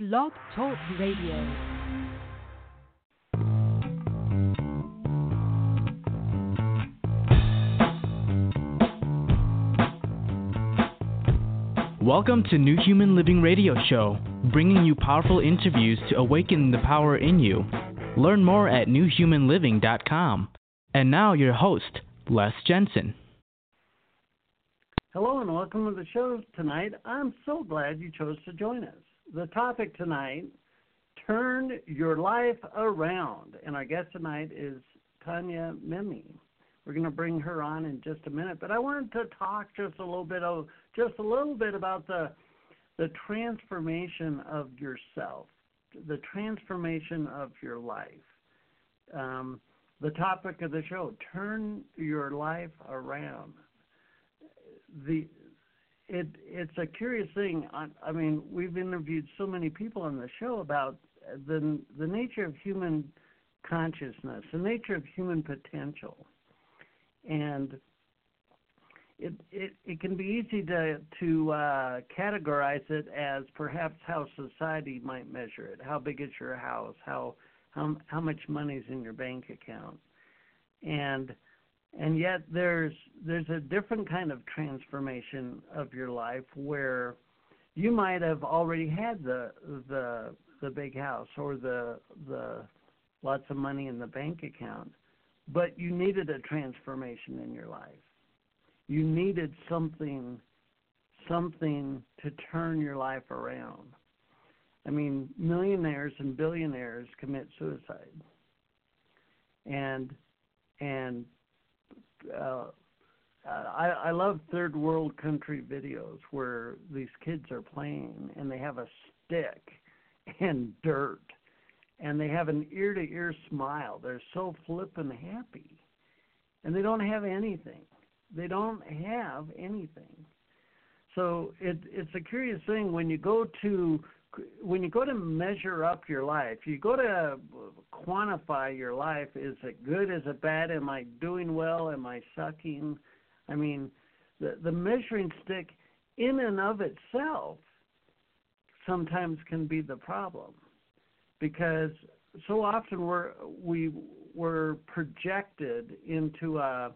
Blog Talk Radio. Welcome to New Human Living Radio Show, bringing you powerful interviews to awaken the power in you. Learn more at newhumanliving.com. And now, your host, Les Jensen. Hello and welcome to the show tonight. I'm so glad you chose to join us. The topic tonight Turn Your Life Around. And our guest tonight is Tanya Memme. We're going to bring her on in just a minute, but I wanted to talk just a little bit of just a little bit about the the transformation of yourself, the transformation of your life. Um, the topic of the show: turn your life around. The it it's a curious thing. I, I mean, we've interviewed so many people on the show about the the nature of human consciousness, the nature of human potential, and it it, it can be easy to to uh, categorize it as perhaps how society might measure it. How big is your house? How how how much money is in your bank account? And and yet there's there's a different kind of transformation of your life where you might have already had the the the big house or the the lots of money in the bank account but you needed a transformation in your life. You needed something something to turn your life around. I mean millionaires and billionaires commit suicide. And and uh, I, I love third world country videos where these kids are playing and they have a stick and dirt and they have an ear to ear smile. They're so flippin' happy. And they don't have anything. They don't have anything. So it it's a curious thing when you go to when you go to measure up your life, you go to quantify your life. Is it good? Is it bad? Am I doing well? Am I sucking? I mean, the the measuring stick in and of itself sometimes can be the problem because so often we're we we're projected into a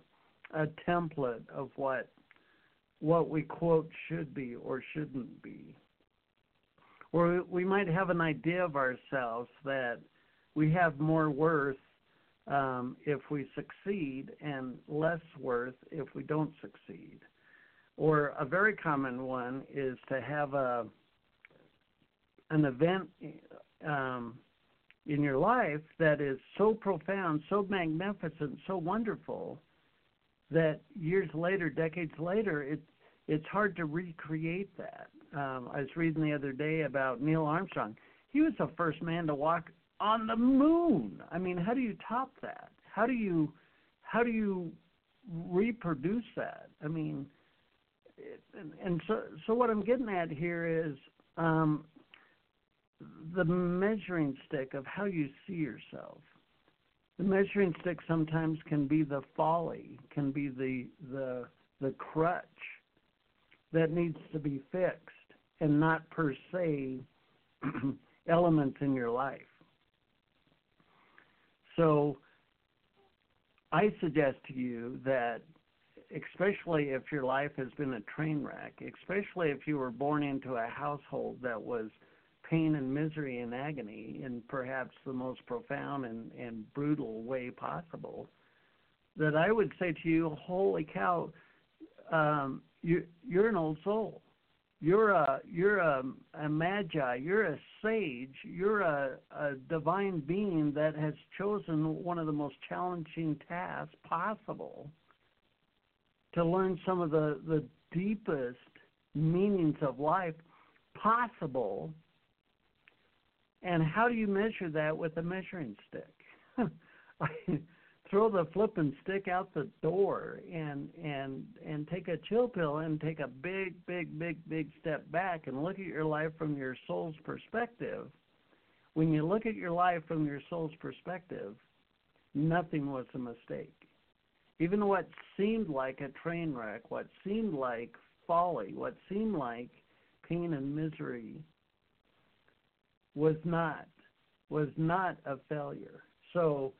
a template of what what we quote should be or shouldn't be or we might have an idea of ourselves that we have more worth um, if we succeed and less worth if we don't succeed. Or a very common one is to have a an event um, in your life that is so profound, so magnificent, so wonderful that years later, decades later, it it's hard to recreate that. Um, I was reading the other day about Neil Armstrong. He was the first man to walk on the moon. I mean, how do you top that? How do you how do you reproduce that? I mean, it, and, and so so what I'm getting at here is um, the measuring stick of how you see yourself. The measuring stick sometimes can be the folly, can be the the the crutch that needs to be fixed and not per se elements in your life. So I suggest to you that especially if your life has been a train wreck, especially if you were born into a household that was pain and misery and agony in perhaps the most profound and, and brutal way possible, that I would say to you, holy cow, um, you, you're an old soul. You're a you're a, a magi. You're a sage. You're a, a divine being that has chosen one of the most challenging tasks possible to learn some of the the deepest meanings of life possible. And how do you measure that with a measuring stick? throw the flipping stick out the door and and and take a chill pill and take a big big big big step back and look at your life from your soul's perspective when you look at your life from your soul's perspective nothing was a mistake even what seemed like a train wreck what seemed like folly what seemed like pain and misery was not was not a failure. So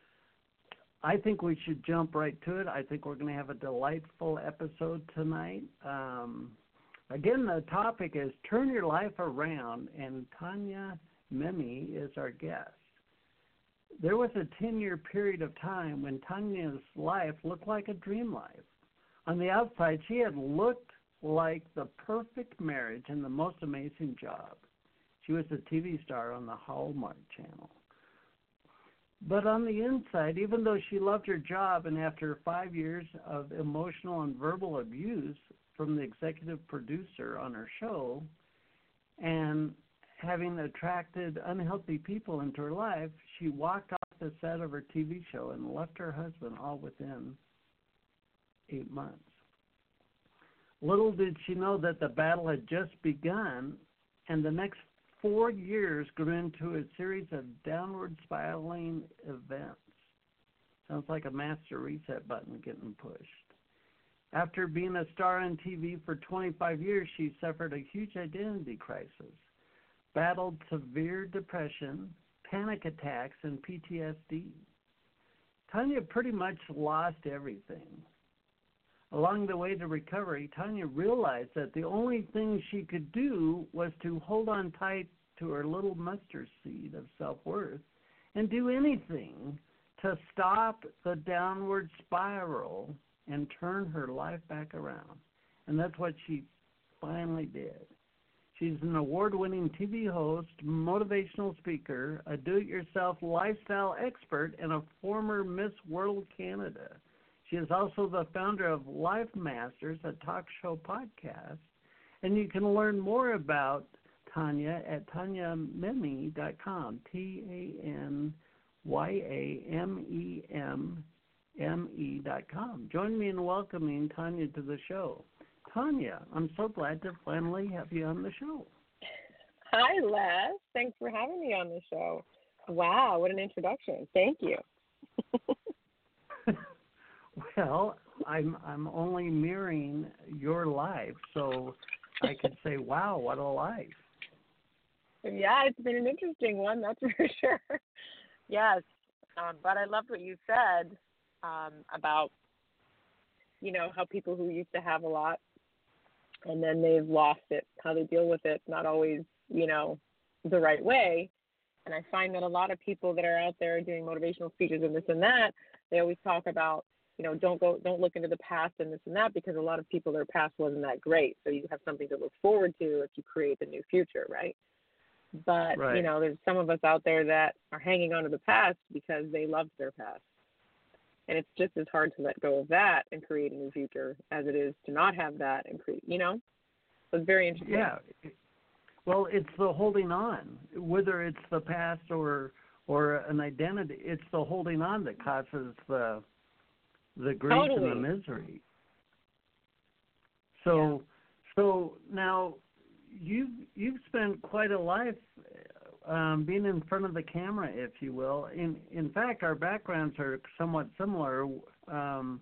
I think we should jump right to it. I think we're going to have a delightful episode tonight. Um, again, the topic is Turn Your Life Around, and Tanya Memme is our guest. There was a 10 year period of time when Tanya's life looked like a dream life. On the outside, she had looked like the perfect marriage and the most amazing job. She was a TV star on the Hallmark Channel. But on the inside, even though she loved her job, and after five years of emotional and verbal abuse from the executive producer on her show, and having attracted unhealthy people into her life, she walked off the set of her TV show and left her husband all within eight months. Little did she know that the battle had just begun, and the next four years grew into a series of downward spiraling events. Sounds like a master reset button getting pushed. After being a star on TV for 25 years, she suffered a huge identity crisis, battled severe depression, panic attacks, and PTSD. Tanya pretty much lost everything. Along the way to recovery, Tanya realized that the only thing she could do was to hold on tight to her little mustard seed of self worth and do anything to stop the downward spiral and turn her life back around. And that's what she finally did. She's an award winning TV host, motivational speaker, a do it yourself lifestyle expert, and a former Miss World Canada. She is also the founder of Life Masters, a talk show podcast. And you can learn more about Tanya at tanyamemme.com. T A N Y A M E M M E.com. Join me in welcoming Tanya to the show. Tanya, I'm so glad to finally have you on the show. Hi, Les. Thanks for having me on the show. Wow, what an introduction. Thank you. Well, I'm I'm only mirroring your life, so I could say, "Wow, what a life!" Yeah, it's been an interesting one, that's for sure. yes, um, but I loved what you said um, about, you know, how people who used to have a lot and then they've lost it, how they deal with it, not always, you know, the right way. And I find that a lot of people that are out there doing motivational speeches and this and that, they always talk about you know, don't go, don't look into the past and this and that because a lot of people their past wasn't that great. So you have something to look forward to if you create the new future, right? But right. you know, there's some of us out there that are hanging on to the past because they loved their past, and it's just as hard to let go of that and create a new future as it is to not have that and create. You know, so it's very interesting. Yeah. Well, it's the holding on, whether it's the past or or an identity. It's the holding on that causes the the grief totally. and the misery. So, yeah. so now you've you've spent quite a life um, being in front of the camera, if you will. In in fact, our backgrounds are somewhat similar. Um,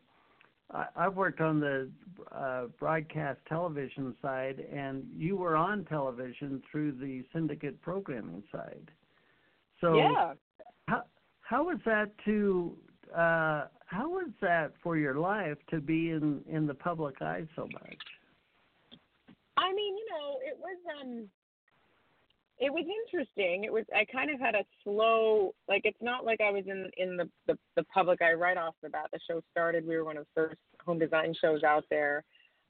I, I've worked on the uh, broadcast television side, and you were on television through the syndicate programming side. So, yeah. how how was that to uh, how was that for your life to be in in the public eye so much? I mean, you know, it was um it was interesting. It was I kind of had a slow like it's not like I was in in the the, the public eye right off the bat. The show started. We were one of the first home design shows out there,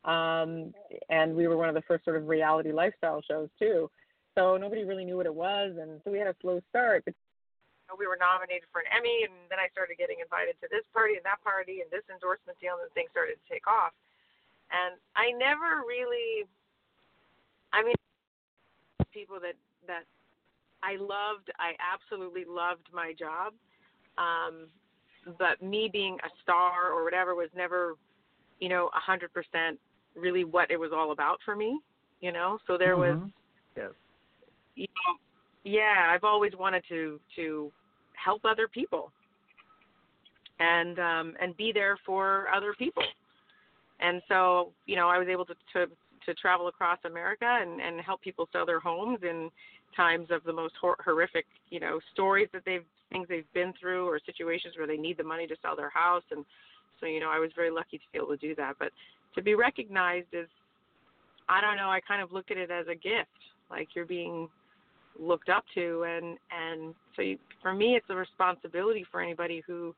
um, and we were one of the first sort of reality lifestyle shows too. So nobody really knew what it was, and so we had a slow start. But we were nominated for an Emmy, and then I started getting invited to this party and that party and this endorsement deal, and things started to take off. And I never really, I mean, people that that I loved, I absolutely loved my job. Um, but me being a star or whatever was never, you know, a hundred percent really what it was all about for me. You know, so there mm-hmm. was, yes. you know, yeah, I've always wanted to to help other people and um and be there for other people. And so you know i was able to to to travel across America and and help people sell their homes in times of the most hor- horrific, you know, stories that they've things they've been through or situations where they need the money to sell their house. And so you know I was very lucky to be able to do that. But to be recognized is I don't know I kind of look at it as a gift like you're being looked up to and and so you, for me it's a responsibility for anybody who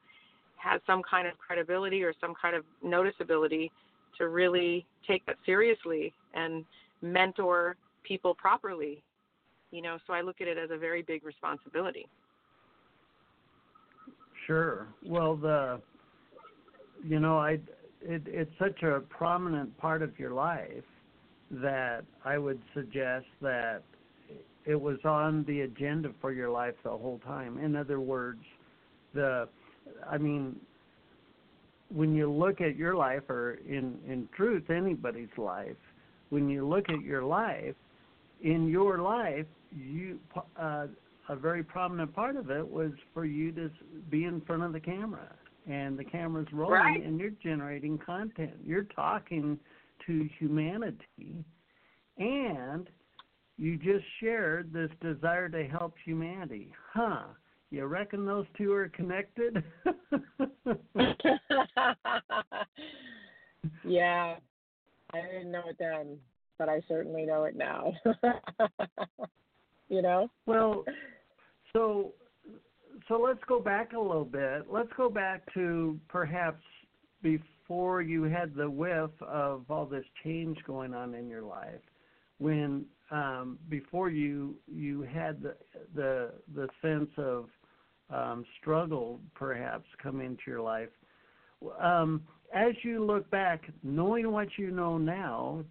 has some kind of credibility or some kind of noticeability to really take that seriously and mentor people properly you know so i look at it as a very big responsibility. Sure. Well the you know i it it's such a prominent part of your life that i would suggest that it was on the agenda for your life the whole time. In other words the i mean when you look at your life or in in truth anybody's life when you look at your life in your life you uh, a very prominent part of it was for you to be in front of the camera. And the camera's rolling right. and you're generating content. You're talking to humanity. And you just shared this desire to help humanity. Huh. You reckon those two are connected? Yeah. I didn't know it then but i certainly know it now. You know? Well so so let's go back a little bit. Let's go back to perhaps before you had the whiff of all this change going on in your life when um, before you you had the the the sense of um, struggle perhaps come into your life. Um, as you look back, knowing what you know now,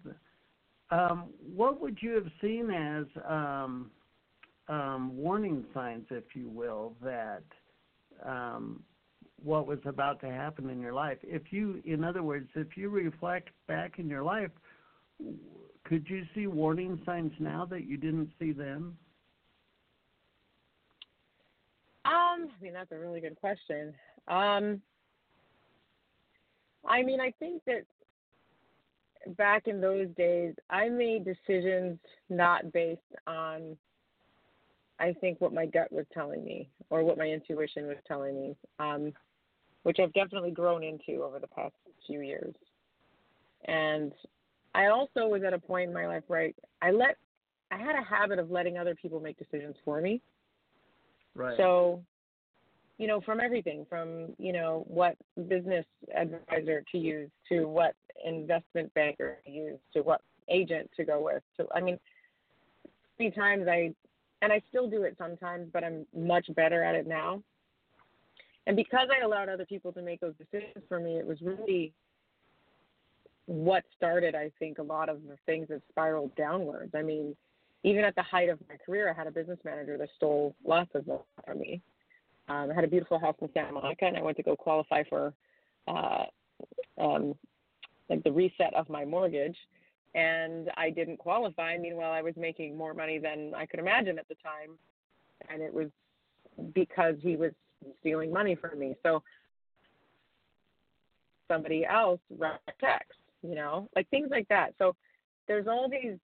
um, what would you have seen as um, um, warning signs, if you will, that um, what was about to happen in your life? If you, in other words, if you reflect back in your life, could you see warning signs now that you didn't see then? Um, I mean that's a really good question. Um, I mean, I think that back in those days, I made decisions not based on, I think, what my gut was telling me or what my intuition was telling me, um, which I've definitely grown into over the past few years. And I also was at a point in my life where I, I let, I had a habit of letting other people make decisions for me. Right. So, you know, from everything from, you know, what business advisor to use to what investment banker to use to what agent to go with to I mean, many times I, and I still do it sometimes, but I'm much better at it now. And because I allowed other people to make those decisions for me, it was really what started, I think, a lot of the things that spiraled downwards. I mean, even at the height of my career, I had a business manager that stole lots of money from me. Um, I had a beautiful house in Santa Monica, and I went to go qualify for uh, um, like the reset of my mortgage, and I didn't qualify. Meanwhile, I was making more money than I could imagine at the time, and it was because he was stealing money from me. So somebody else wrote checks, you know, like things like that. So there's all these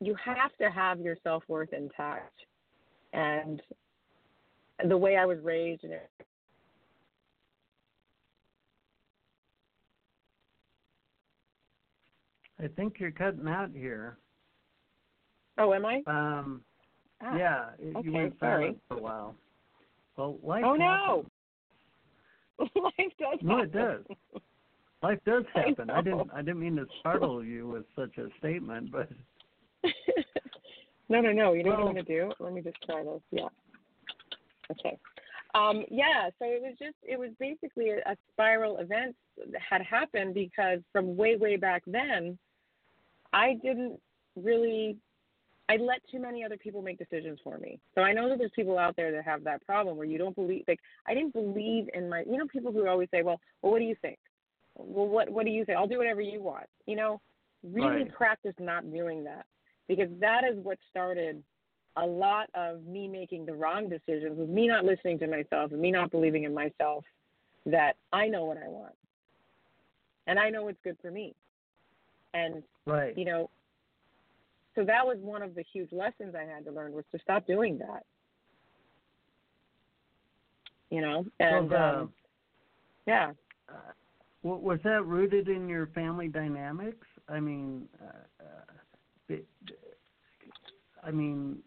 you have to have your self worth intact. And the way I was raised and I think you're cutting out here. Oh, am I? Um, ah, yeah, okay, you went sorry. silent for a while. Well, life Oh no. Life does. No, it does. Life does happen. I, know. didn't. I didn't mean to startle you with such a statement, but no, no, no. You know what I'm gonna do? Let me just try this. Yeah. Okay. Um, yeah. So it was just. It was basically a, a spiral event that had happened because from way, way back then, I didn't really. I let too many other people make decisions for me. So I know that there's people out there that have that problem where you don't believe. Like I didn't believe in my. You know, people who always say, "Well, well, what do you think?" Well, what what do you say? I'll do whatever you want. You know, really Right. practice not doing that because that is what started a lot of me making the wrong decisions was me not listening to myself and me not believing in myself that I know what I want and I know what's good for me. And right. you know, so that was one of the huge lessons I had to learn was to stop doing that. You know, and so the, um, yeah. Was that rooted in your family dynamics? I mean, uh, uh, I mean,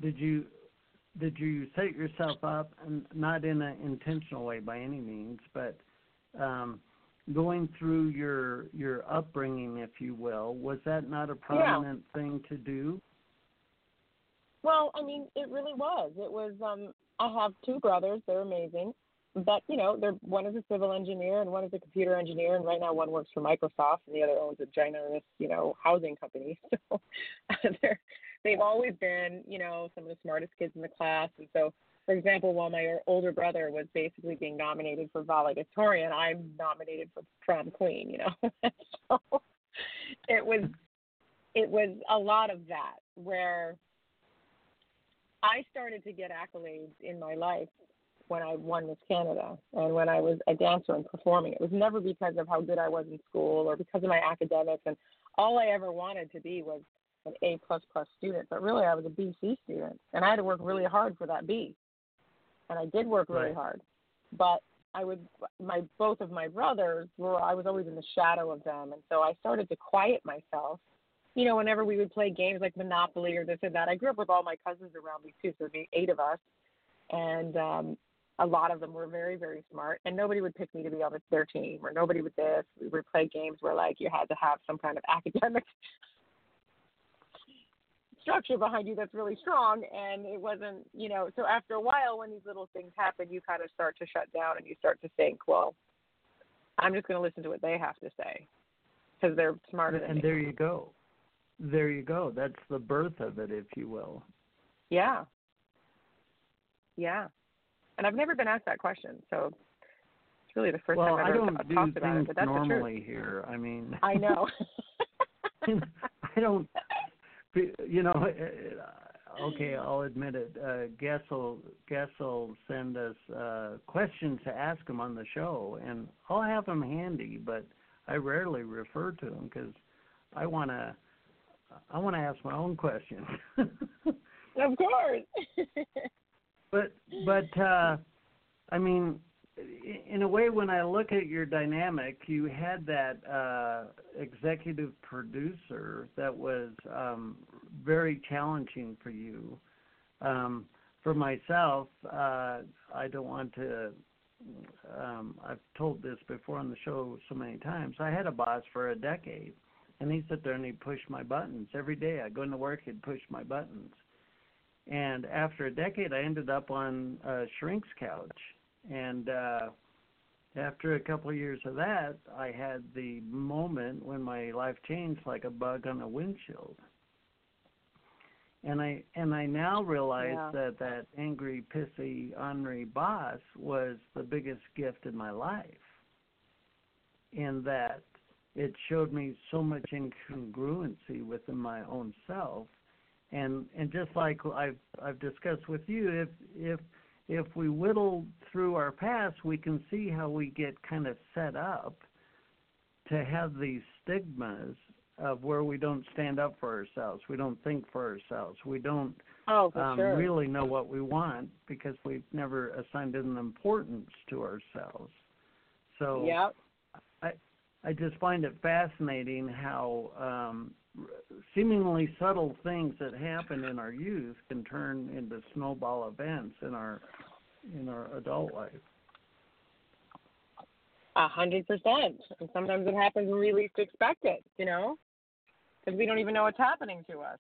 did you did you set yourself up, and not in an intentional way by any means, but um, going through your your upbringing, if you will, was that not a prominent yeah. thing to do? Well, I mean, it really was. It was. Um, I have two brothers; they're amazing. But you know, they're one is a civil engineer and one is a computer engineer, and right now one works for Microsoft and the other owns a ginormous, you know, housing company. So they're they've always been, you know, some of the smartest kids in the class, and so for example, while my older brother was basically being nominated for valedictorian, I'm nominated for prom queen. You know, so it was it was a lot of that where I started to get accolades in my life when I won Miss Canada and when I was a dancer and performing. It was never because of how good I was in school or because of my academics. And all I ever wanted to be was an A plus plus student, but really I was a BC student, and I had to work really hard for that B and I did work really right. hard. But I would my both of my brothers were I was always in the shadow of them, and so I started to quiet myself. You know, whenever we would play games like Monopoly or this and that, I grew up with all my cousins around me too, so there'd be eight of us, and um, a lot of them were very very smart, and nobody would pick me to be on their team, or nobody would this. We would play games where like you had to have some kind of academic structure behind you that's really strong and it wasn't you know so after a while when these little things happen you kind of start to shut down and you start to think well i'm just going to listen to what they have to say because they're smarter than and me. there you go. There you go. That's the birth of it if you will. Yeah. Yeah and i've never been asked that question so it's really the first well, time i've I ever don't t- talked about it but that's normally here i mean i know I don't you know, uh, okay, I'll admit it. Uh, Guess will Guess will send us uh, questions to ask him on the show, and I'll have them handy, but I rarely refer to them because I want to. I want to ask my own questions. of course. but but uh, I mean, in a way, when I look at your dynamic, you had that uh, executive producer that was um, very challenging for you. Um, for myself, uh, I don't want to. Um, I've told this before on the show so many times. I had a boss for a decade, and he sat there and he pushed my buttons every day. I go into work, he'd push my buttons, and after a decade, I ended up on a shrink's couch and uh, after a couple of years of that, I had the moment when my life changed like a bug on a windshield. And I and I now realize yeah. that that angry, pissy, ornery boss was the biggest gift in my life. In that it showed me so much incongruency within my own self, and and just like I've I've discussed with you, if if if we whittle through our past, we can see how we get kind of set up to have these stigmas of where we don't stand up for ourselves, we don't think for ourselves, we don't oh, um, sure. really know what we want because we've never assigned an importance to ourselves. So yep. I I just find it fascinating how um, seemingly subtle things that happen in our youth can turn into snowball events in our in our adult life. A hundred percent. And sometimes it happens when we least expect it. You know, because we don't even know what's happening to us.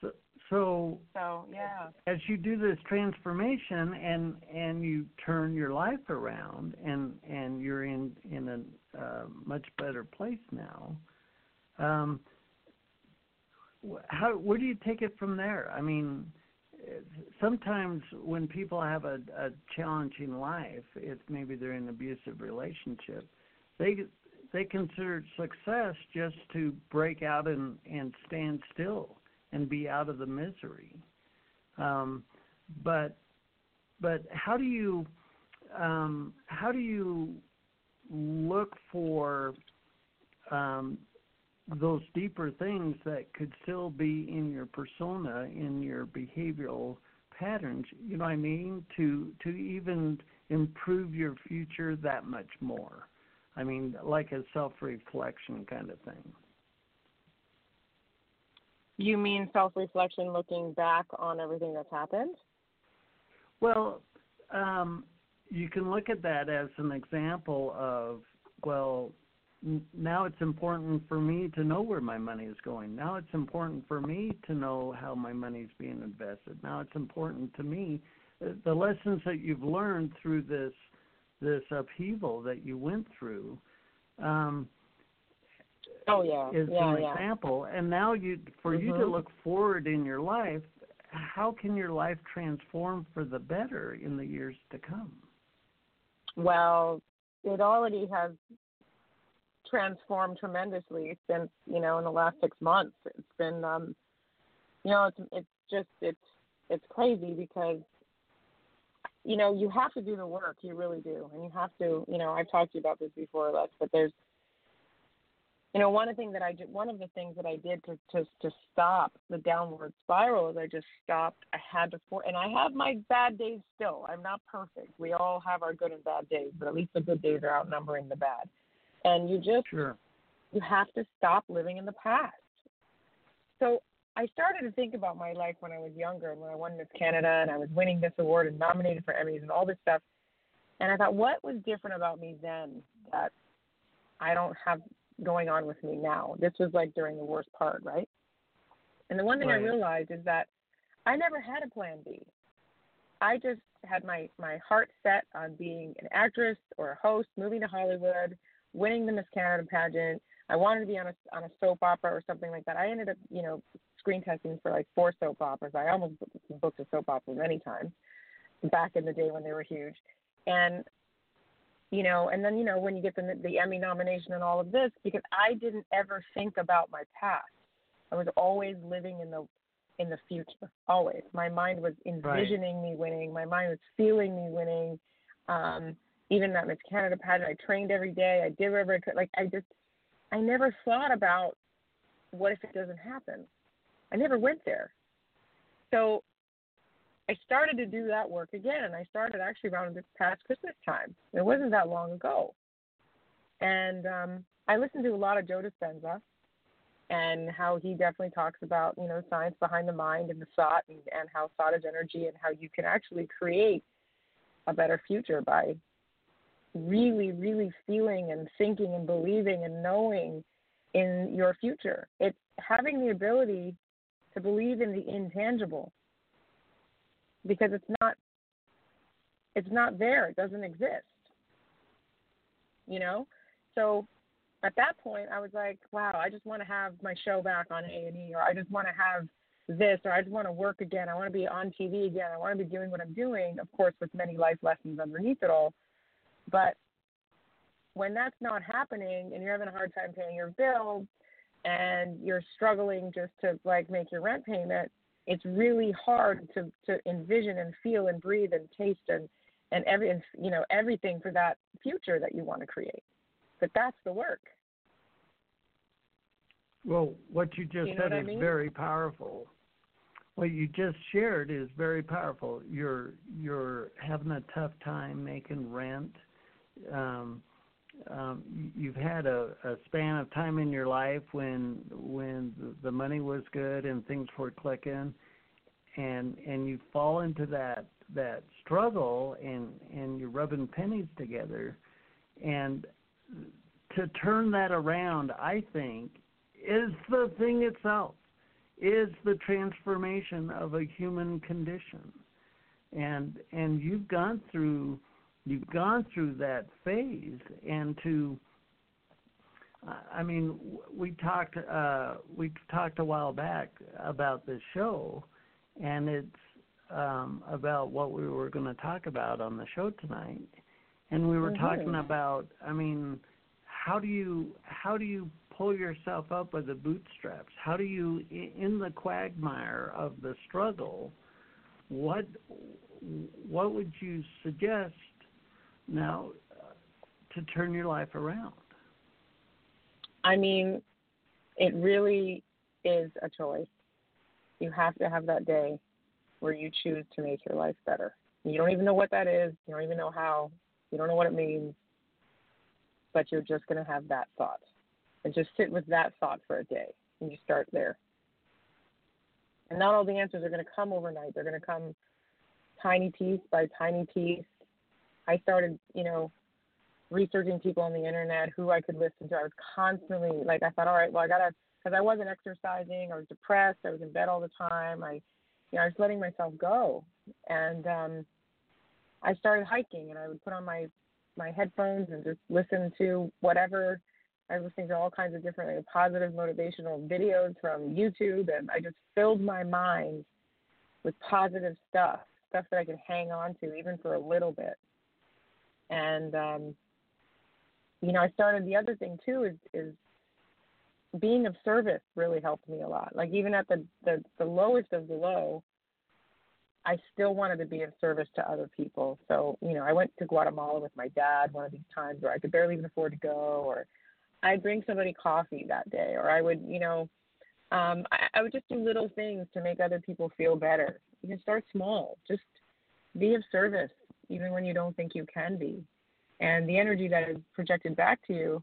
So, so So yeah. as you do this transformation and and you turn your life around and and you're in in a uh, much better place now. Um, how where do you take it from there? I mean, sometimes when people have a, a challenging life, it's maybe they're in an abusive relationship. They they consider success just to break out and and stand still and be out of the misery. Um, but but how do you um, how do you look for um, those deeper things that could still be in your persona, in your behavioral patterns. You know what I mean? To to even improve your future that much more. I mean, like a self-reflection kind of thing. You mean self-reflection, looking back on everything that's happened? Well, um, you can look at that as an example of well, now it's important for me to know where my money is going. Now it's important for me to know how my money is being invested. Now it's important to me uh, the lessons that you've learned through this this upheaval that you went through. Um, oh yeah, is yeah, an yeah. example. And now you, for mm-hmm. you to look forward in your life, how can your life transform for the better in the years to come? Well, it already has transformed tremendously since you know in the last six months. It's been um, you know it's it's just it's it's crazy because you know you have to do the work you really do. And you have to you know I've talked to you about this before Les but there's you know one of the things that I did one of the things that I did to to to stop the downward spiral is I just stopped I had to for and I have my bad days still. I'm not perfect. We all have our good and bad days but at least the good days are outnumbering the bad and you just sure. you have to stop living in the past. So I started to think about my life when I was younger and when I won Miss Canada and I was winning this award and nominated for Emmys and all this stuff. And I thought, what was different about me then that I don't have going on with me now? This was like during the worst part, right? And the one thing right. I realized is that I never had a plan B. I just had my my heart set on being an actress or a host, moving to Hollywood, winning the Miss Canada pageant. I wanted to be on a on a soap opera or something like that. I ended up, you know, screen testing for like four soap operas. I almost booked a soap opera many times back in the day when they were huge, and you know, and then you know when you get the the Emmy nomination and all of this, because I didn't ever think about my past. I was always living in the in the future. Always, my mind was envisioning right. me winning. My mind was feeling me winning. Um, even that Miss Canada pageant, I trained every day. I did whatever I could. Like I just, I never thought about what if it doesn't happen. I never went there. So I started to do that work again, and I started actually around this past Christmas time. It wasn't that long ago, and um, I listened to a lot of Joe Dispenza and how he definitely talks about you know science behind the mind and the thought and, and how thought is energy and how you can actually create a better future by really, really feeling and thinking and believing and knowing in your future. It's having the ability to believe in the intangible because it's not it's not there. It doesn't exist. You know? So at that point I was like, wow, I just want to have my show back on A and E or I just want to have this or I just want to work again. I want to be on TV again. I want to be doing what I'm doing, of course with many life lessons underneath it all. But when that's not happening and you're having a hard time paying your bills and you're struggling just to like make your rent payment, it's really hard to to envision and feel and breathe and taste and and every and, you know everything for that future that you want to create. But that's the work. Well, what you just you know said I is mean? very powerful. What you just shared is very powerful. You're you're having a tough time making rent. Um, um, you've had a, a span of time in your life when when the money was good and things were clicking, and and you fall into that that struggle and and you're rubbing pennies together, and to turn that around, I think, is the thing itself, is the transformation of a human condition, and and you've gone through you've gone through that phase and to I mean we talked uh we talked a while back about this show and it's um about what we were going to talk about on the show tonight and we were mm-hmm. talking about I mean how do you how do you pull yourself up by the bootstraps how do you in the quagmire of the struggle what what would you suggest now uh, to turn your life around? I mean, it really is a choice. You have to have that day where you choose to make your life better. You don't even know what that is. You don't even know how. You don't know what it means. But you're just going to have that thought. And just sit with that thought for a day. And you start there. And not all the answers are going to come overnight. They're going to come tiny piece by tiny piece. I started, you know, researching people on the internet who I could listen to. I was constantly like, I thought, all right, well, I gotta, because I wasn't exercising. I was depressed. I was in bed all the time. I, you know, I was letting myself go, and um, I started hiking, and I would put on my my headphones and just listen to whatever. I was listening to all kinds of different like, positive motivational videos from YouTube, and I just filled my mind with positive stuff, stuff that I could hang on to even for a little bit. And um, you know, I started the other thing too is is being of service really helped me a lot. Like even at the the, the lowest of the low, I still wanted to be of service to other people. So, you know, I went to Guatemala with my dad one of these times where I could barely even afford to go or I'd bring somebody coffee that day or I would, you know, um, I, I would just do little things to make other people feel better. You can start small. Just be of service even when you don't think you can be and the energy that is projected back to you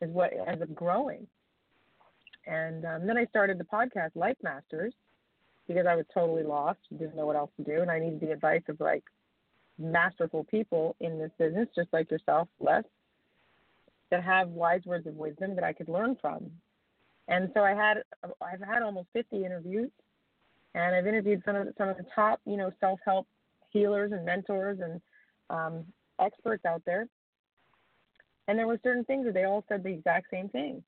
is what ends up growing. And um, then I started the podcast Life Masters because I was totally lost, didn't know what else to do, and I needed the advice of like masterful people in this business, just like yourself, Les, that have wise words of wisdom that I could learn from. And so I had I've had almost 50 interviews, and I've interviewed some of the, some of the top you know self help healers and mentors and um, experts out there, and there were certain things that they all said the exact same thing.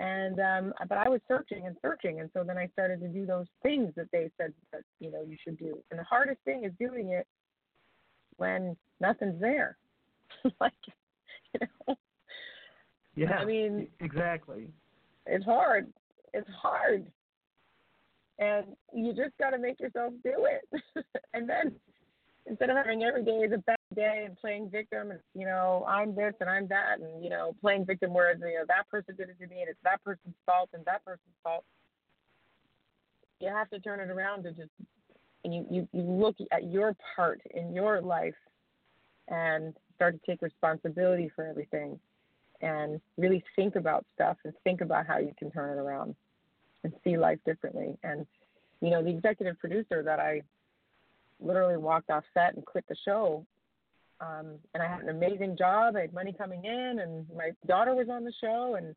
And um, but I was searching and searching, and so then I started to do those things that they said that you know you should do. And the hardest thing is doing it when nothing's there, like you know. Yeah. I mean, exactly. It's hard. It's hard. And you just got to make yourself do it. and then instead of having every day is a bad day and playing victim and you know I'm this and I'm that and you know playing victim whereas you know that person did it to me and it's that person's fault and that person's fault. You have to turn it around to just and you you, you look at your part in your life and start to take responsibility for everything and really think about stuff and think about how you can turn it around and see life differently and you know the executive producer that I literally walked off set and quit the show. Um, and I had an amazing job. I had money coming in, and my daughter was on the show, and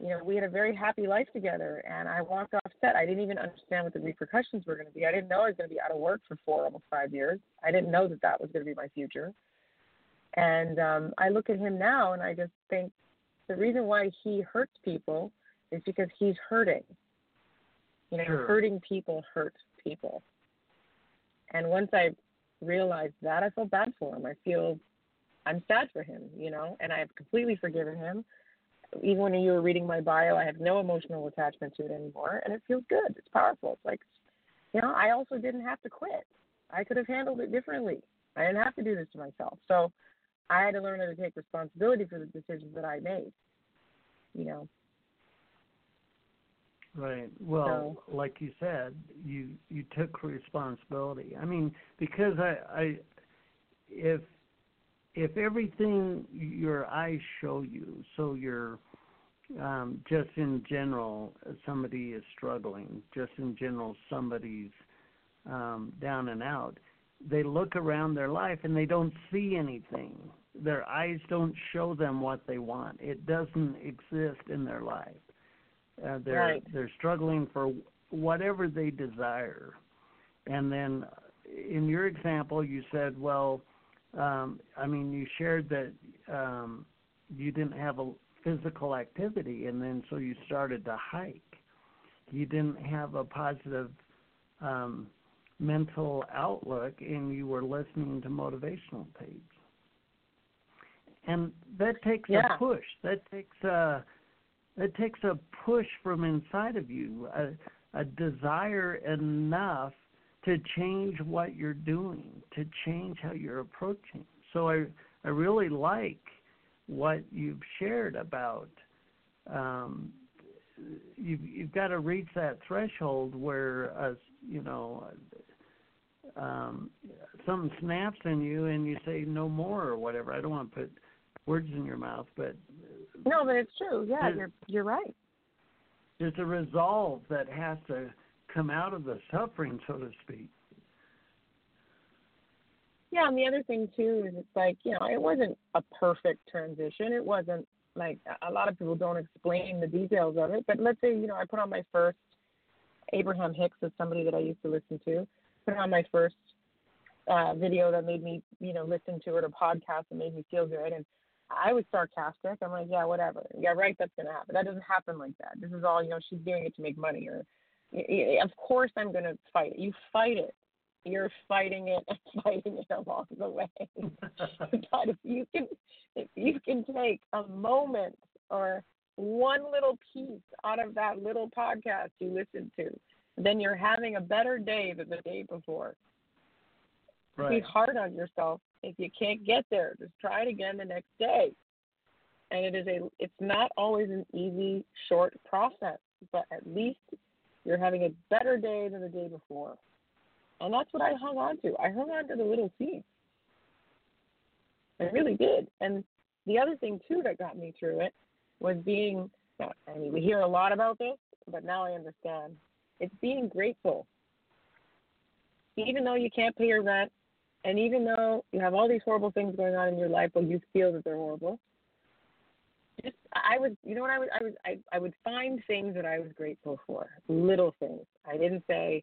you know we had a very happy life together. And I walked off set. I didn't even understand what the repercussions were going to be. I didn't know I was going to be out of work for four, almost five years. I didn't know that that was going to be my future. And um, I look at him now, and I just think the reason why he hurts people is because he's hurting. You know, sure. hurting people hurt people. And once I realized that, I felt bad for him. I feel I'm sad for him, you know, and I have completely forgiven him. Even when you were reading my bio, I have no emotional attachment to it anymore, and it feels good. It's powerful. It's like, you know, I also didn't have to quit. I could have handled it differently. I didn't have to do this to myself. So I had to learn how to take responsibility for the decisions that I made. You know, Right. Well, so, like you said, you you took responsibility. I mean, because I I if if everything your eyes show you, so you're um, just in general, somebody is struggling. Just in general, somebody's um, down and out. They look around their life and they don't see anything. Their eyes don't show them what they want. It doesn't exist in their life. Uh, they're right. they're struggling for whatever they desire, and then in your example, you said, well, um, I mean, you shared that um, you didn't have a physical activity, and then so you started to hike. You didn't have a positive um, mental outlook, and you were listening to motivational tapes. And that takes yeah. a push. That takes a it takes a push from inside of you, a, a desire enough to change what you're doing, to change how you're approaching. So I I really like what you've shared about um, you've you've got to reach that threshold where a you know um, something snaps in you and you say no more or whatever. I don't want to put words in your mouth, but no, but it's true. Yeah, you're you're right. There's a resolve that has to come out of the suffering, so to speak. Yeah, and the other thing too is it's like you know it wasn't a perfect transition. It wasn't like a lot of people don't explain the details of it. But let's say you know I put on my first Abraham Hicks is somebody that I used to listen to. Put on my first uh, video that made me you know listen to it, a podcast that made me feel good, and I was sarcastic. I'm like, yeah, whatever. Yeah, right. That's gonna happen. That doesn't happen like that. This is all you know. She's doing it to make money, or of course I'm gonna fight it. You fight it. You're fighting it and fighting it along the way. but if you can, if you can take a moment or one little piece out of that little podcast you listened to, then you're having a better day than the day before. Right. Be hard on yourself if you can't get there. Just try it again the next day. And it is a it's not always an easy short process, but at least you're having a better day than the day before. And that's what I hung on to. I hung on to the little things. I really did. And the other thing too that got me through it was being I mean we hear a lot about this, but now I understand. It's being grateful. Even though you can't pay your rent, and even though you have all these horrible things going on in your life, but you feel that they're horrible, just I would, you know what I would, I would, I, I would find things that I was grateful for, little things. I didn't say,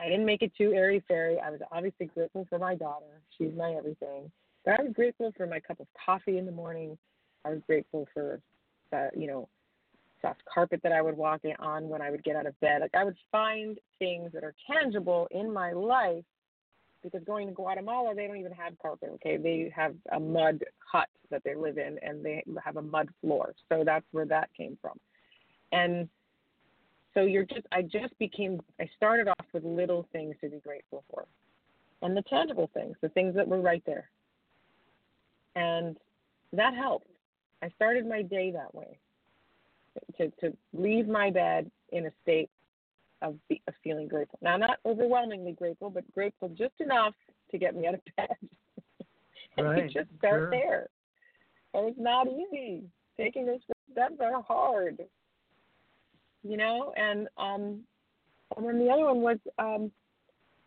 I didn't make it too airy fairy. I was obviously grateful for my daughter. She's my everything. But I was grateful for my cup of coffee in the morning. I was grateful for, the, you know, soft carpet that I would walk on when I would get out of bed. Like I would find things that are tangible in my life because going to Guatemala, they don't even have carpet. Okay, they have a mud hut that they live in, and they have a mud floor. So that's where that came from. And so you're just, I just became, I started off with little things to be grateful for, and the tangible things, the things that were right there, and that helped. I started my day that way, to to leave my bed in a state of, be, of feeling grateful. Now, not overwhelmingly grateful, but grateful just enough to get me out of bed. and right. you just start sure. there. And it's not easy. Taking those steps are hard. You know, and um and then the other one was um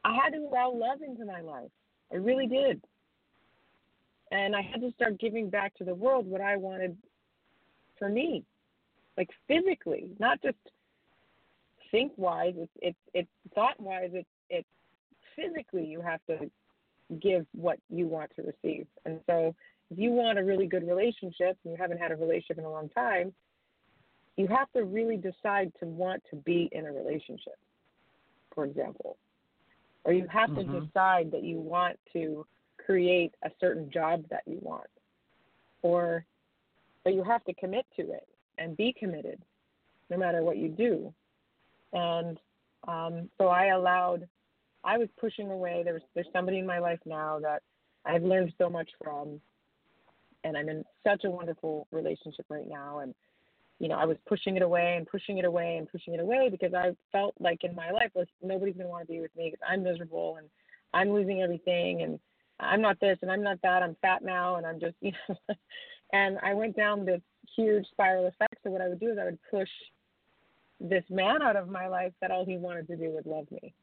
I had to allow love into my life. I really did. And I had to start giving back to the world what I wanted for me. Like physically, not just think wise, it's it's it's thought wise, it's it's physically you have to give what you want to receive. And so if you want a really good relationship and you haven't had a relationship in a long time, you have to really decide to want to be in a relationship, for example. Or you have mm-hmm. to decide that you want to create a certain job that you want. Or but you have to commit to it and be committed no matter what you do. And um, so I allowed, I was pushing away. There was, there's somebody in my life now that I've learned so much from, and I'm in such a wonderful relationship right now. And, you know, I was pushing it away and pushing it away and pushing it away because I felt like in my life, nobody's going to want to be with me because I'm miserable and I'm losing everything and I'm not this and I'm not that. I'm fat now and I'm just, you know, and I went down this huge spiral effect. So what I would do is I would push this man out of my life that all he wanted to do was love me.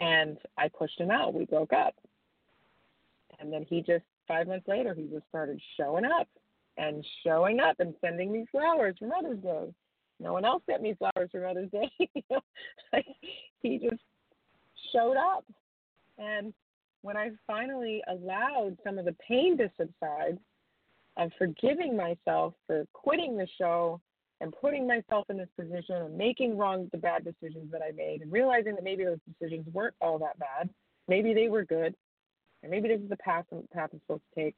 And I pushed him out. We broke up. And then he just, five months later, he just started showing up and showing up and sending me flowers for Mother's Day. No one else sent me flowers for Mother's Day. he just showed up. And when I finally allowed some of the pain to subside of forgiving myself for quitting the show and putting myself in this position and making wrong the bad decisions that I made and realizing that maybe those decisions weren't all that bad. Maybe they were good. And maybe this is the path path I'm supposed to take.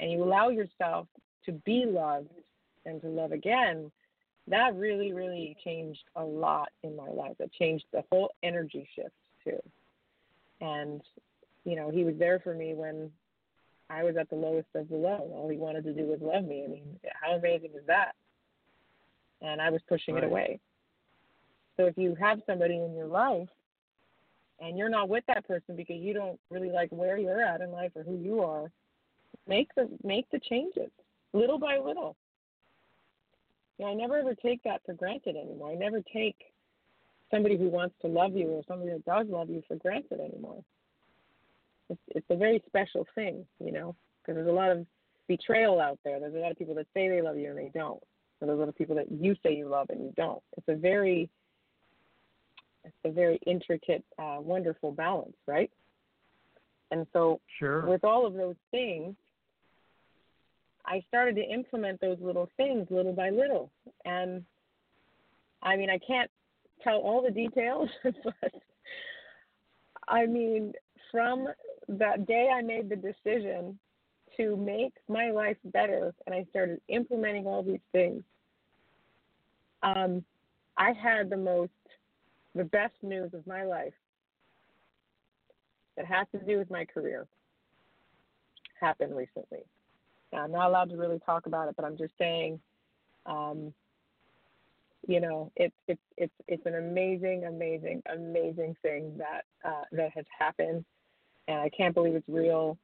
And you allow yourself to be loved and to love again, that really, really changed a lot in my life. It changed the whole energy shift too. And, you know, he was there for me when I was at the lowest of the low. All he wanted to do was love me. I mean, how amazing is that? And I was pushing right. it away. So if you have somebody in your life and you're not with that person because you don't really like where you're at in life or who you are, make the make the changes little by little. Yeah, I never ever take that for granted anymore. I never take somebody who wants to love you or somebody that does love you for granted anymore. It's it's a very special thing, you know, because there's a lot of betrayal out there. There's a lot of people that say they love you and they don't. And those a lot of people that you say you love and you don't. It's a very it's a very intricate, uh, wonderful balance, right? And so, sure. with all of those things, I started to implement those little things little by little. And I mean, I can't tell all the details, but I mean, from that day I made the decision to make my life better and I started implementing all these things, um, I had the most, the best news of my life that has to do with my career happen recently. Now, I'm not allowed to really talk about it, but I'm just saying, um, you know, it's it's it's it's an amazing, amazing, amazing thing that uh, that has happened, and I can't believe it's real.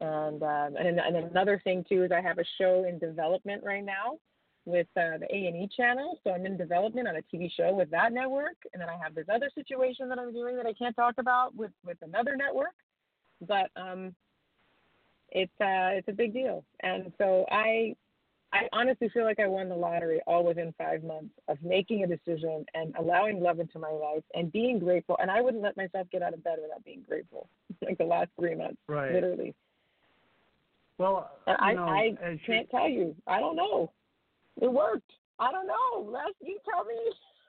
And um, and and another thing too is I have a show in development right now with uh, the A and E channel. So I'm in development on a TV show with that network, and then I have this other situation that I'm doing that I can't talk about with with another network. But um, it's uh it's a big deal. And so I I honestly feel like I won the lottery all within five months of making a decision and allowing love into my life and being grateful. And I wouldn't let myself get out of bed without being grateful. like the last three months, right. literally. Well, I know, I can't tell you. I don't know. It worked. I don't know. Les, you tell me.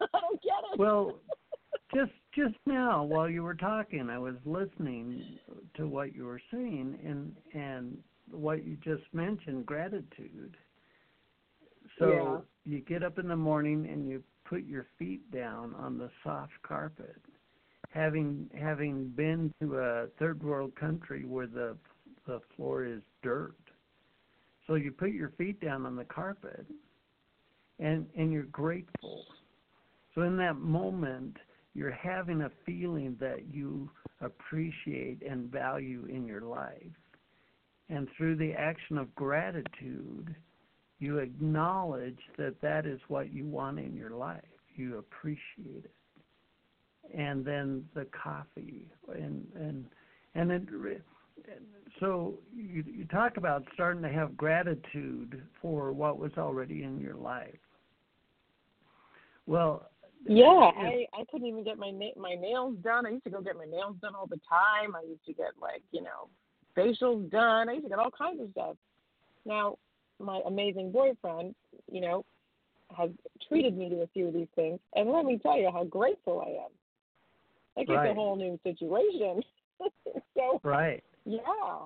I don't get it. Well, just just now while you were talking, I was listening to what you were saying, and and what you just mentioned, gratitude. So yeah. you get up in the morning and you put your feet down on the soft carpet. Having having been to a third world country where the the floor is dirt. So you put your feet down on the carpet and and you're grateful. So in that moment you're having a feeling that you appreciate and value in your life. And through the action of gratitude, you acknowledge that that is what you want in your life. You appreciate it. And then the coffee and and and it, so you you talk about starting to have gratitude for what was already in your life. Well, yeah, I I couldn't even get my na- my nails done. I used to go get my nails done all the time. I used to get like you know facials done. I used to get all kinds of stuff. Now, my amazing boyfriend, you know, has treated me to a few of these things, and let me tell you how grateful I am. Like right. it's a whole new situation. so right, yeah,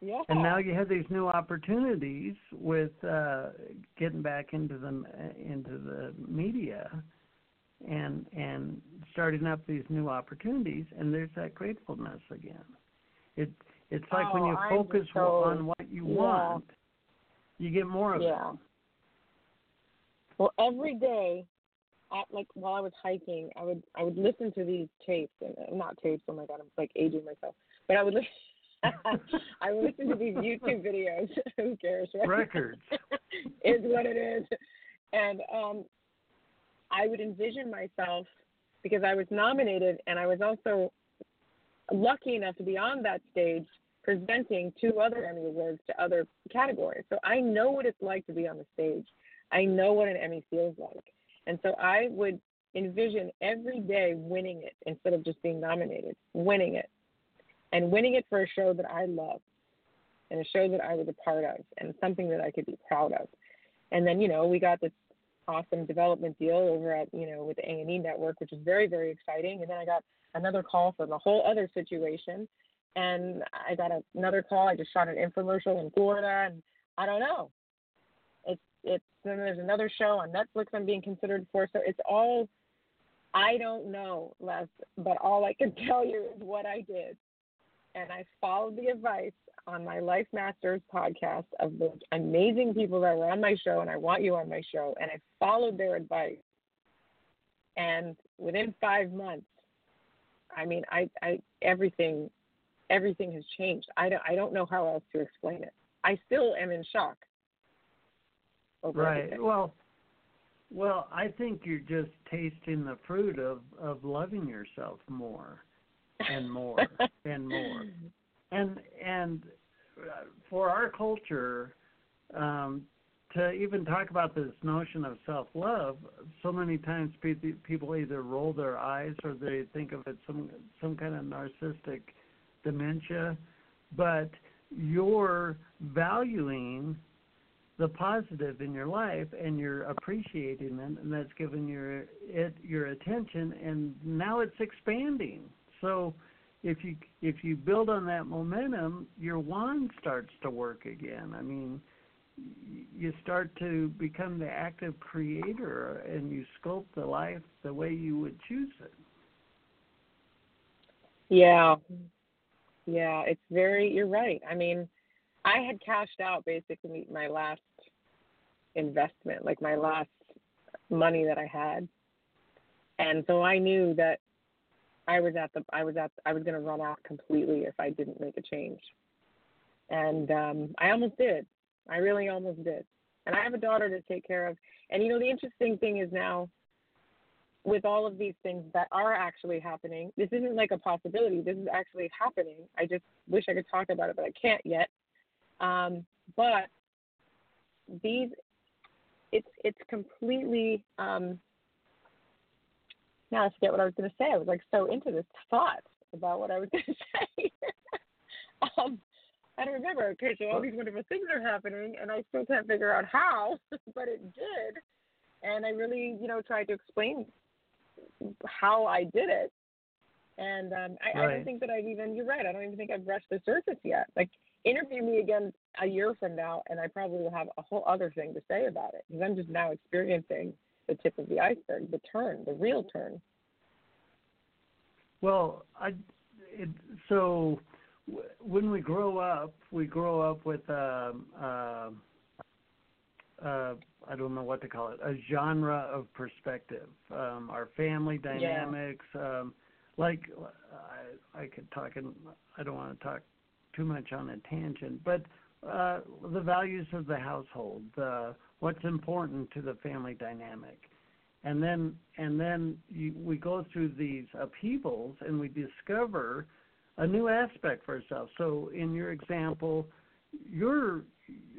yeah. And now you have these new opportunities with uh, getting back into the into the media and and starting up these new opportunities and there's that gratefulness again it it's like oh, when you focus so, on what you yeah. want you get more of yeah. it well every day at like while i was hiking i would i would listen to these tapes and not tapes oh my god i'm like aging myself but i would listen I listen to these YouTube videos. Who cares, right? Records is what it is. And um I would envision myself because I was nominated and I was also lucky enough to be on that stage presenting two other Emmy Awards to other categories. So I know what it's like to be on the stage. I know what an Emmy feels like. And so I would envision every day winning it instead of just being nominated, winning it. And winning it for a show that I love and a show that I was a part of and something that I could be proud of. And then, you know, we got this awesome development deal over at you know with the A and E network, which is very very exciting. And then I got another call from a whole other situation, and I got another call. I just shot an infomercial in Florida, and I don't know. It's it's then there's another show on Netflix I'm being considered for. So it's all I don't know, Les, but all I can tell you is what I did. And I followed the advice on my Life Masters podcast of the amazing people that were on my show, and I want you on my show, and I followed their advice. And within five months, I mean, I, I everything, everything has changed. I don't, I don't know how else to explain it. I still am in shock. Right. Everything. Well, well, I think you're just tasting the fruit of of loving yourself more and more and more. And and uh, for our culture, um, to even talk about this notion of self love, so many times pe- people either roll their eyes or they think of it some some kind of narcissistic dementia. But you're valuing the positive in your life and you're appreciating it and that's giving your it your attention and now it's expanding so if you if you build on that momentum your wand starts to work again. I mean you start to become the active creator and you sculpt the life the way you would choose it. Yeah. Yeah it's very you're right. I mean I had cashed out basically my last investment, like my last money that I had. And so I knew that I was at the I was at I was going to run out completely if I didn't make a change. And um I almost did. I really almost did. And I have a daughter to take care of. And you know the interesting thing is now with all of these things that are actually happening, this isn't like a possibility. This is actually happening. I just wish I could talk about it, but I can't yet um, but these, it's it's completely. Um, now I forget what I was going to say. I was like so into this thought about what I was going to say. um, I don't remember. Okay, so all these wonderful things are happening, and I still can't figure out how, but it did. And I really, you know, tried to explain how I did it. And um, I, right. I don't think that I've even. You're right. I don't even think I've brushed the surface yet. Like interview me again a year from now, and I probably will have a whole other thing to say about it because I'm just now experiencing the tip of the iceberg, the turn, the real turn. Well, I it, so w- when we grow up, we grow up with um, uh, uh, I don't know what to call it, a genre of perspective. Um, our family dynamics, yeah. um, like I, I could talk, and I don't want to talk too much on a tangent, but uh, the values of the household, what's important to the family dynamic, and then and then you, we go through these upheavals and we discover a new aspect for ourselves. So in your example, you're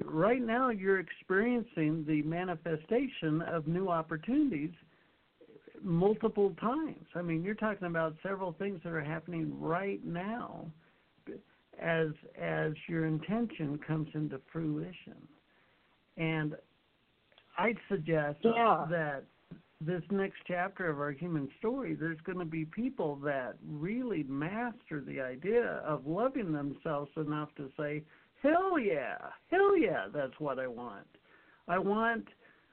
right now you're experiencing the manifestation of new opportunities multiple times. I mean, you're talking about several things that are happening right now as as your intention comes into fruition. And I'd suggest yeah. that this next chapter of our human story, there's going to be people that really master the idea of loving themselves enough to say, "Hell yeah, hell yeah, that's what I want. I want,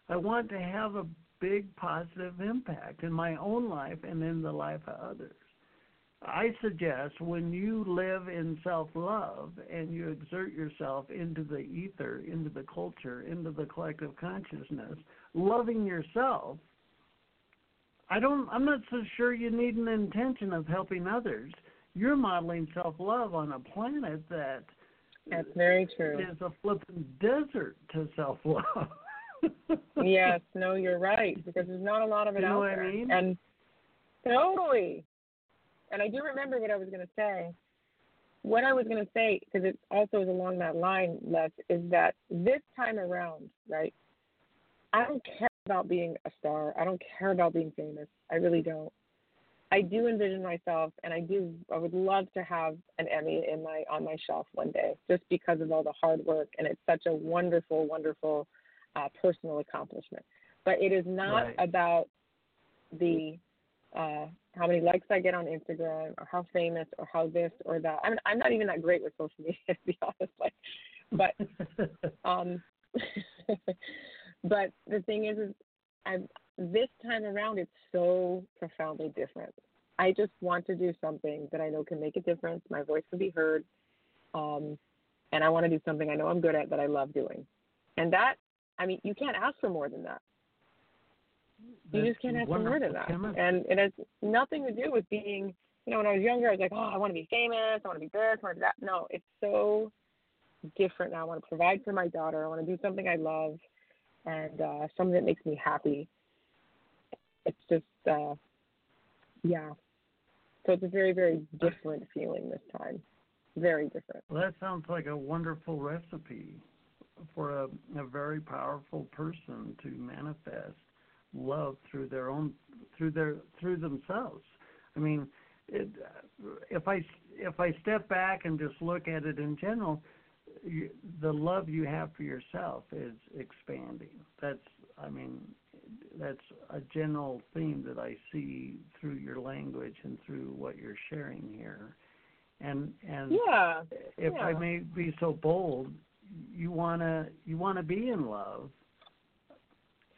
I want to have a big positive impact in my own life and in the life of others." I suggest when you live in self love and you exert yourself into the ether, into the culture, into the collective consciousness, loving yourself, I don't I'm not so sure you need an intention of helping others. You're modeling self love on a planet that That's very true. is a flipping desert to self love. yes, no, you're right, because there's not a lot of it you know out what there. I mean? And totally and I do remember what I was going to say. What I was going to say, because it also is along that line, Les, is that this time around, right? I don't care about being a star. I don't care about being famous. I really don't. I do envision myself, and I do. I would love to have an Emmy in my on my shelf one day, just because of all the hard work, and it's such a wonderful, wonderful uh, personal accomplishment. But it is not right. about the uh, how many likes I get on Instagram, or how famous, or how this or that. I mean, I'm not even that great with social media, to be honest. Like, but um, but the thing is, is I this time around it's so profoundly different. I just want to do something that I know can make a difference. My voice can be heard. Um, and I want to do something I know I'm good at that I love doing. And that, I mean, you can't ask for more than that. You just can't ask for more than that. And it has nothing to do with being, you know, when I was younger, I was like, oh, I want to be famous. I want to be this, I want to be that. No, it's so different now. I want to provide for my daughter. I want to do something I love and uh, something that makes me happy. It's just, uh, yeah. So it's a very, very different feeling this time. Very different. Well, that sounds like a wonderful recipe for a, a very powerful person to manifest love through their own through their through themselves. I mean, it, if I if I step back and just look at it in general, you, the love you have for yourself is expanding. That's I mean, that's a general theme that I see through your language and through what you're sharing here. And and Yeah. if I may be so bold, you wanna you wanna be in love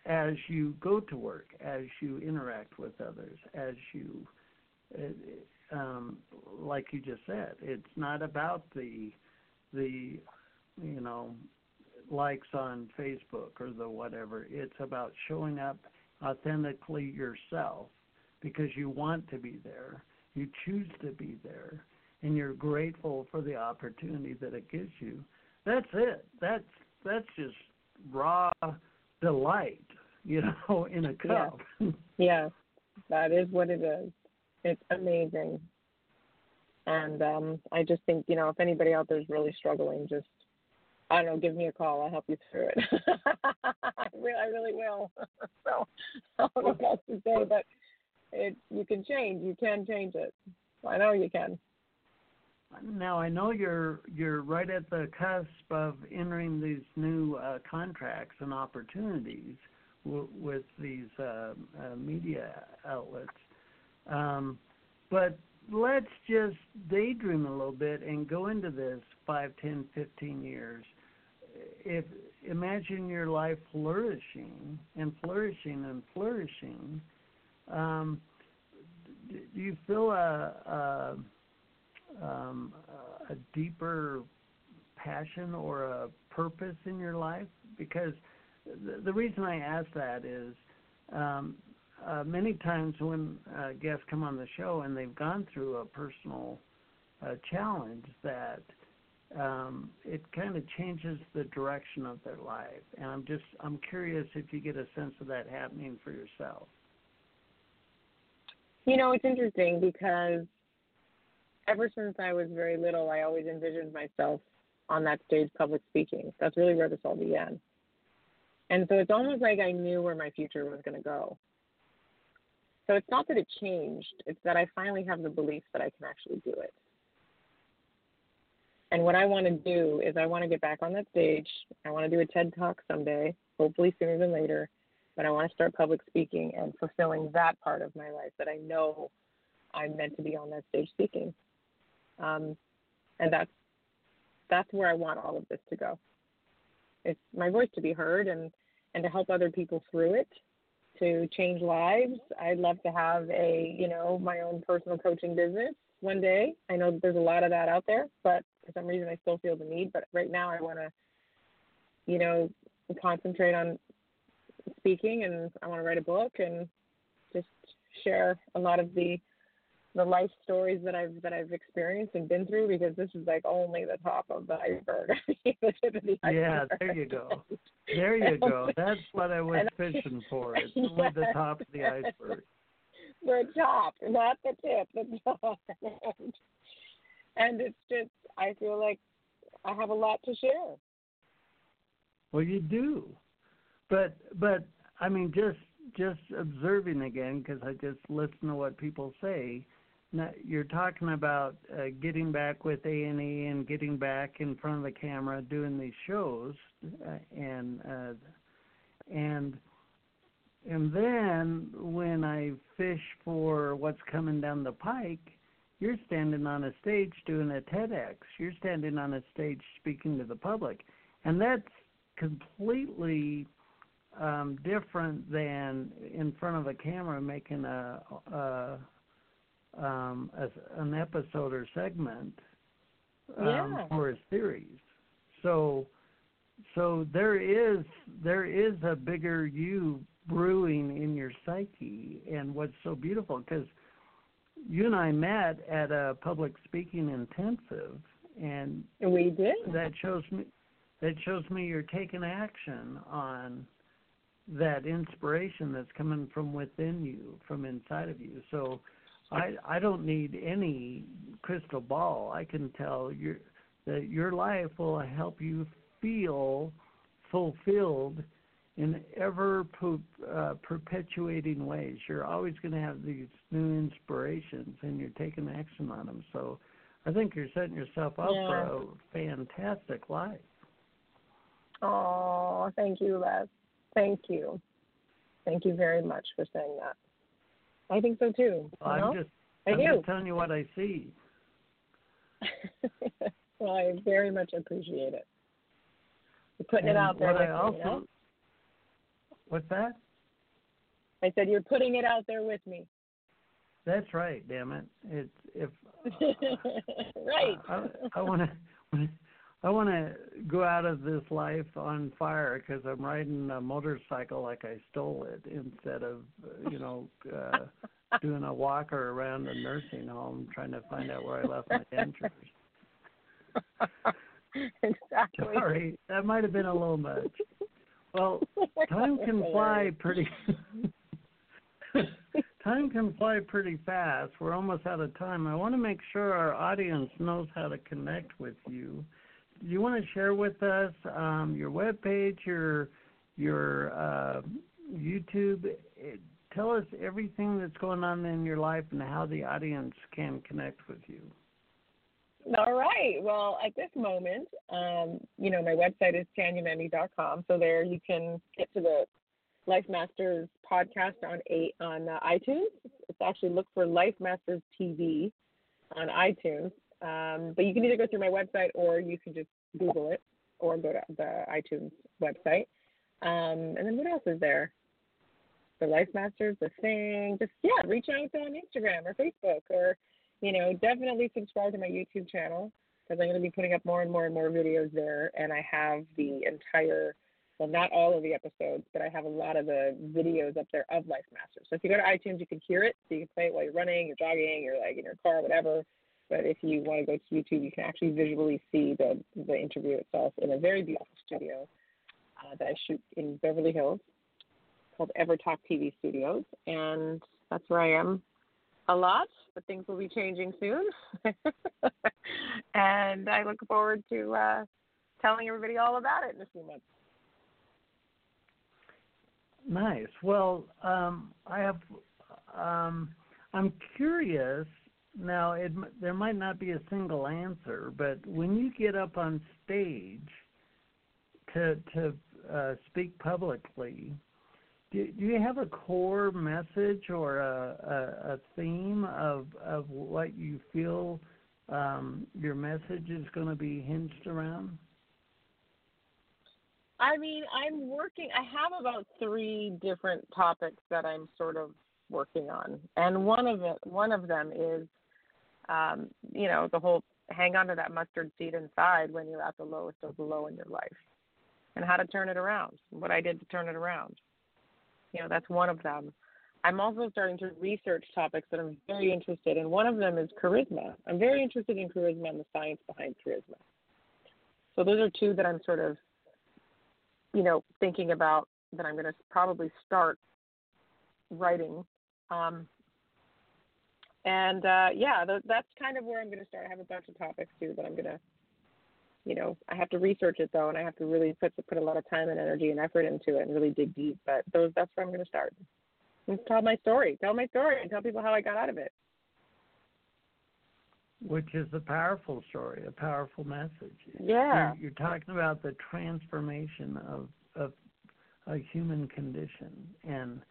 as you go to work, as you interact with others, as you, uh, um, like you just said, it's not about the the you know likes on Facebook or the whatever. It's about showing up authentically yourself because you want to be there, you choose to be there, and you're grateful for the opportunity that it gives you. That's it. That's that's just raw delight, you know, in a cup. Yeah, that is what it is. It's amazing. And um, I just think, you know, if anybody out there is really struggling, just, I don't know, give me a call. I'll help you through it. I, really, I really will. so I don't know what else to say, but it, you can change. You can change it. I know you can. Now I know you're you're right at the cusp of entering these new uh, contracts and opportunities with these uh, uh, media outlets, um, but let's just daydream a little bit and go into this five, ten, fifteen years. If imagine your life flourishing and flourishing and flourishing, um, do you feel a, a um, a deeper passion or a purpose in your life? Because the, reason I ask that is um, uh, many times when uh, guests come on the show and they've gone through a personal uh, challenge that um, it kind of changes the direction of their life. And I'm just I'm curious if you get a sense of that happening for yourself. You know, it's interesting because ever since I was very little, I always envisioned myself on that stage public speaking. That's really where this all began. And so it's almost like I knew where my future was going to go. So it's not that it changed, it's that I finally have the belief that I can actually do it. And what I want to do is I want to get back on that stage. I want to do a TED Talk someday, hopefully sooner than later. But I want to start public speaking and fulfilling that part of my life that I know I'm meant to be on that stage speaking. Um, and that's that's where I want all of this to go. It's my voice to be heard and and to help other people through it, to change lives. I'd love to have a you know my own personal coaching business one day. I know that there's a lot of that out there, but for some reason I still feel the need. But right now I want to, you know, concentrate on speaking and I want to write a book and just share a lot of the the life stories that I've that I've experienced and been through because this is like only the top of the iceberg. the the Yeah, there you go. There you go. That's what I was fishing for. It's only the top of the iceberg. the top, not the tip, the top. and it's just I feel like I have a lot to share. Well, you do, but but I mean, just just observing again because I just listen to what people say. Now, you're talking about uh, getting back with A and E and getting back in front of the camera, doing these shows, uh, and uh, and and then when I fish for what's coming down the pike, you're standing on a stage doing a TEDx. You're standing on a stage speaking to the public, and that's completely um, different than in front of a camera making a, a um, as an episode or segment um, Yeah. for a series. So so there is there is a bigger you brewing in your psyche, and what's so beautiful because you and I met at a public speaking intensive, and We did. that shows me that shows me you're taking action on that inspiration that's coming from within you, from inside of you. So I I don't need any crystal ball. I can tell you that your life will help you feel fulfilled in ever uh, perpetuating ways. You're always going to have these new inspirations, and you're taking action on them. So I think you're setting yourself up for a fantastic life. Oh, thank you, Les. Thank you. Thank you very much for saying that. I think so too. You I'm just I I'm just telling you what I see. well, I very much appreciate it. You're putting it out there what with I me, also you know? What's that? I said you're putting it out there with me. That's right. Damn it! It's if right. I want to. I want to go out of this life on fire because I'm riding a motorcycle like I stole it instead of, you know, uh, doing a walker around a nursing home trying to find out where I left my dentures. exactly. Sorry, that might have been a little much. Well, time can fly pretty. time can fly pretty fast. We're almost out of time. I want to make sure our audience knows how to connect with you. Do you want to share with us um, your webpage, your your uh, YouTube? Tell us everything that's going on in your life and how the audience can connect with you. All right. Well, at this moment, um, you know, my website is tanyamemme.com. So there you can get to the Life Masters podcast on eight on uh, iTunes. It's actually look for Life Masters TV on iTunes. Um, but you can either go through my website or you can just Google it or go to the iTunes website. Um, and then what else is there? The Life Masters, the thing. Just yeah, reach out on Instagram or Facebook or you know, definitely subscribe to my YouTube channel because I'm going to be putting up more and more and more videos there. And I have the entire, well, not all of the episodes, but I have a lot of the videos up there of Life Masters. So if you go to iTunes, you can hear it. So you can play it while you're running, you're jogging, you're like in your car, whatever. But if you want to go to YouTube, you can actually visually see the the interview itself in a very beautiful studio uh, that I shoot in Beverly Hills called EverTalk TV Studios, and that's where I am a lot, but things will be changing soon. and I look forward to uh, telling everybody all about it in a few months. Nice. Well, um, I have. Um, I'm curious. Now, it, there might not be a single answer, but when you get up on stage to to uh, speak publicly, do, do you have a core message or a, a, a theme of of what you feel um, your message is going to be hinged around? I mean, I'm working. I have about three different topics that I'm sort of working on, and one of it, one of them is, um, you know, the whole hang on to that mustard seed inside when you're at the lowest of the low in your life, and how to turn it around. What I did to turn it around. You know, that's one of them. I'm also starting to research topics that I'm very interested in. One of them is charisma. I'm very interested in charisma and the science behind charisma. So those are two that I'm sort of you know, thinking about that I'm going to probably start writing. Um, and uh, yeah, th- that's kind of where I'm going to start. I have a bunch of topics too, but I'm going to, you know, I have to research it though, and I have to really put put a lot of time and energy and effort into it and really dig deep. But those that's where I'm going to start. And tell my story. Tell my story and tell people how I got out of it. Which is a powerful story, a powerful message. Yeah. You're, you're talking about the transformation of of a human condition, and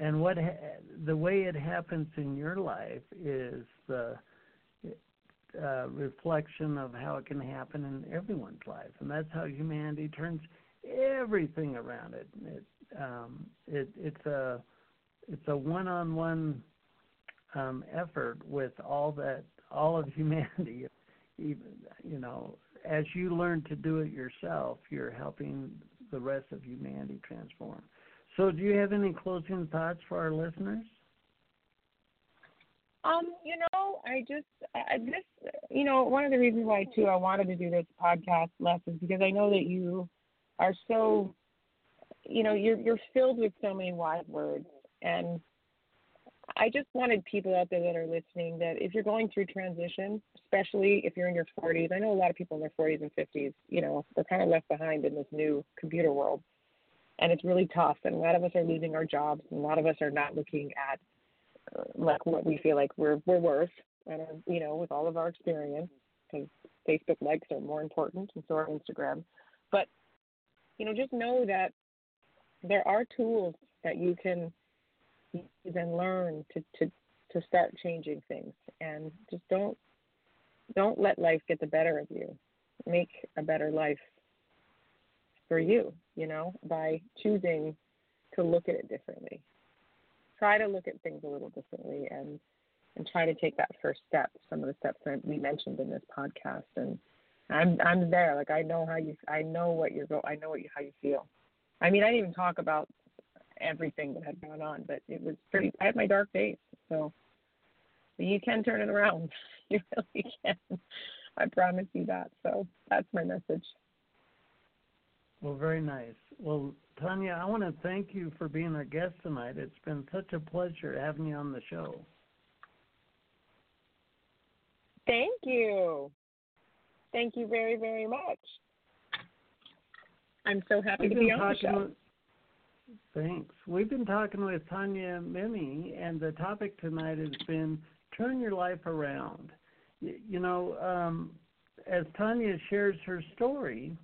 and what ha- the way it happens in your life is the uh, reflection of how it can happen in everyone's life, and that's how humanity turns everything around it. It um, it it's a it's a one-on-one um, effort with all that all of humanity. Even you know, as you learn to do it yourself, you're helping the rest of humanity transform. So, do you have any closing thoughts for our listeners? Um, you know, I just I, this, you know, one of the reasons why too I wanted to do this podcast Les is because I know that you are so, you know, you're you're filled with so many wise words, and I just wanted people out there that are listening that if you're going through transition, especially if you're in your 40s, I know a lot of people in their 40s and 50s, you know, they're kind of left behind in this new computer world, and it's really tough. And a lot of us are losing our jobs, and a lot of us are not looking at uh, like what we feel like we're we're worth, and um, you know, with all of our experience, because Facebook likes are more important, and so are Instagram. But you know, just know that there are tools that you can use and learn to to to start changing things, and just don't don't let life get the better of you. Make a better life for you, you know, by choosing to look at it differently try to look at things a little differently and and try to take that first step. Some of the steps that we mentioned in this podcast, and I'm I'm there. Like I know how you, I know what you're go, I know what you, how you feel. I mean, I didn't even talk about everything that had gone on, but it was pretty. I had my dark days, so you can turn it around. You really can. I promise you that. So that's my message. Well, very nice. Well, Tanya, I want to thank you for being our guest tonight. It's been such a pleasure having you on the show. Thank you. Thank you very, very much. I'm so happy We've to be on the show. With, thanks. We've been talking with Tanya Memme, and the topic tonight has been turn your life around. You, you know, um, as Tanya shares her story,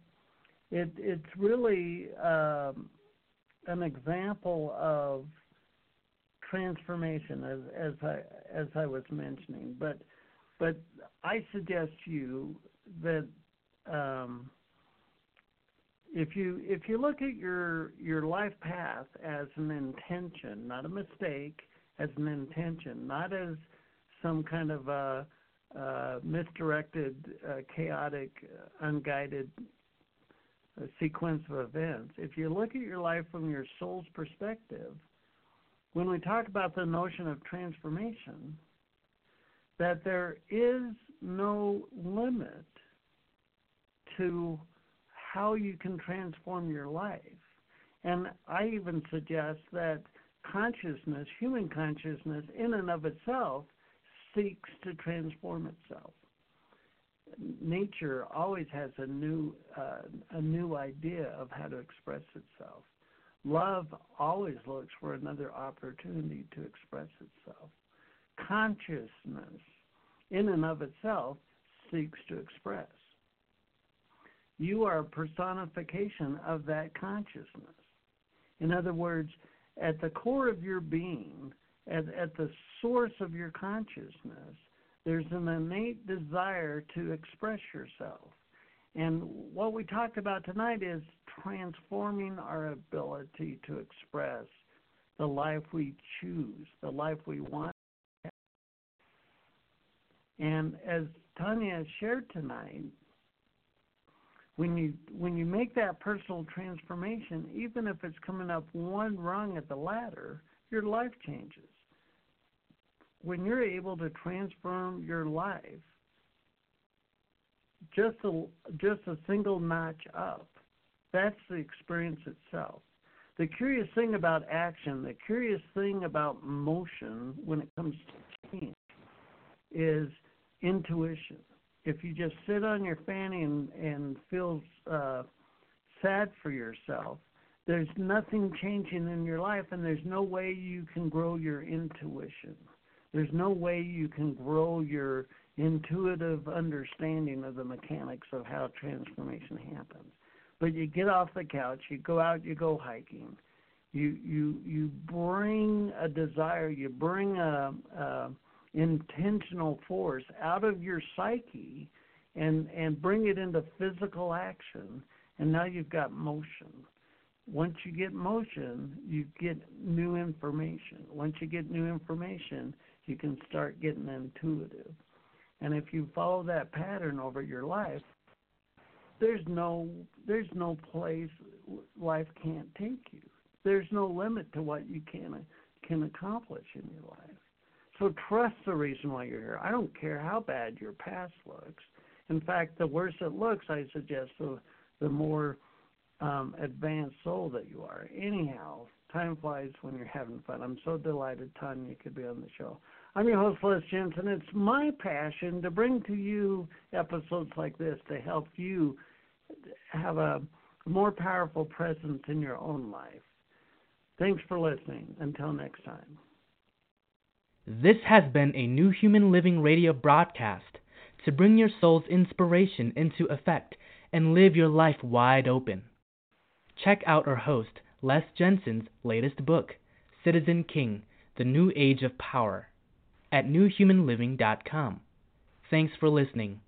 it it's really um, an example of transformation as as I as I was mentioning. But but I suggest you that um, if you if you look at your your life path as an intention, not a mistake, as an intention, not as some kind of a, a misdirected, uh, chaotic, unguided sequence of events. If you look at your life from your soul's perspective, when we talk about the notion of transformation, that there is no limit to how you can transform your life. And I even suggest that consciousness, human consciousness, in and of itself, seeks to transform itself nature always has a new uh, a new idea of how to express itself. Love always looks for another opportunity to express itself. Consciousness, in and of itself, seeks to express. You are a personification of that consciousness. In other words, at the core of your being, at, at the source of your consciousness, there's an innate desire to express yourself. And what we talked about tonight is transforming our ability to express the life we choose, the life we want. And as Tanya shared tonight, when you when you make that personal transformation, even if it's coming up one rung at the ladder, your life changes when you're able to transform your life just a just a single notch up, that's the experience itself. The curious thing about action, the curious thing about motion when it comes to change is intuition. If you just sit on your fanny and, and feel uh, sad for yourself, there's nothing changing in your life, and there's no way you can grow your intuition. There's no way you can grow your intuitive understanding of the mechanics of how transformation happens. But you get off the couch, you go out, you go hiking. You you you bring a desire, you bring a, a intentional force out of your psyche and and bring it into physical action and now you've got motion once you get motion you get new information once you get new information you can start getting intuitive. And if you follow that pattern over your life, there's no there's no place life can't take you. There's no limit to what you can can accomplish in your life. So trust the reason why you're here. I don't care how bad your past looks. In fact, the worse it looks, I suggest the the more um, advanced soul that you are. Anyhow, time flies when you're having fun. I'm so delighted, Tanya, could be on the show. I'm your host, Les Jensen. It's my passion to bring to you episodes like this to help you have a more powerful presence in your own life. Thanks for listening. Until next time. This has been a New Human Living radio broadcast to bring your soul's inspiration into effect and live your life wide open. Check out our host, Les Jensen's latest book, Citizen King The New Age of Power, at newhumanliving.com. Thanks for listening.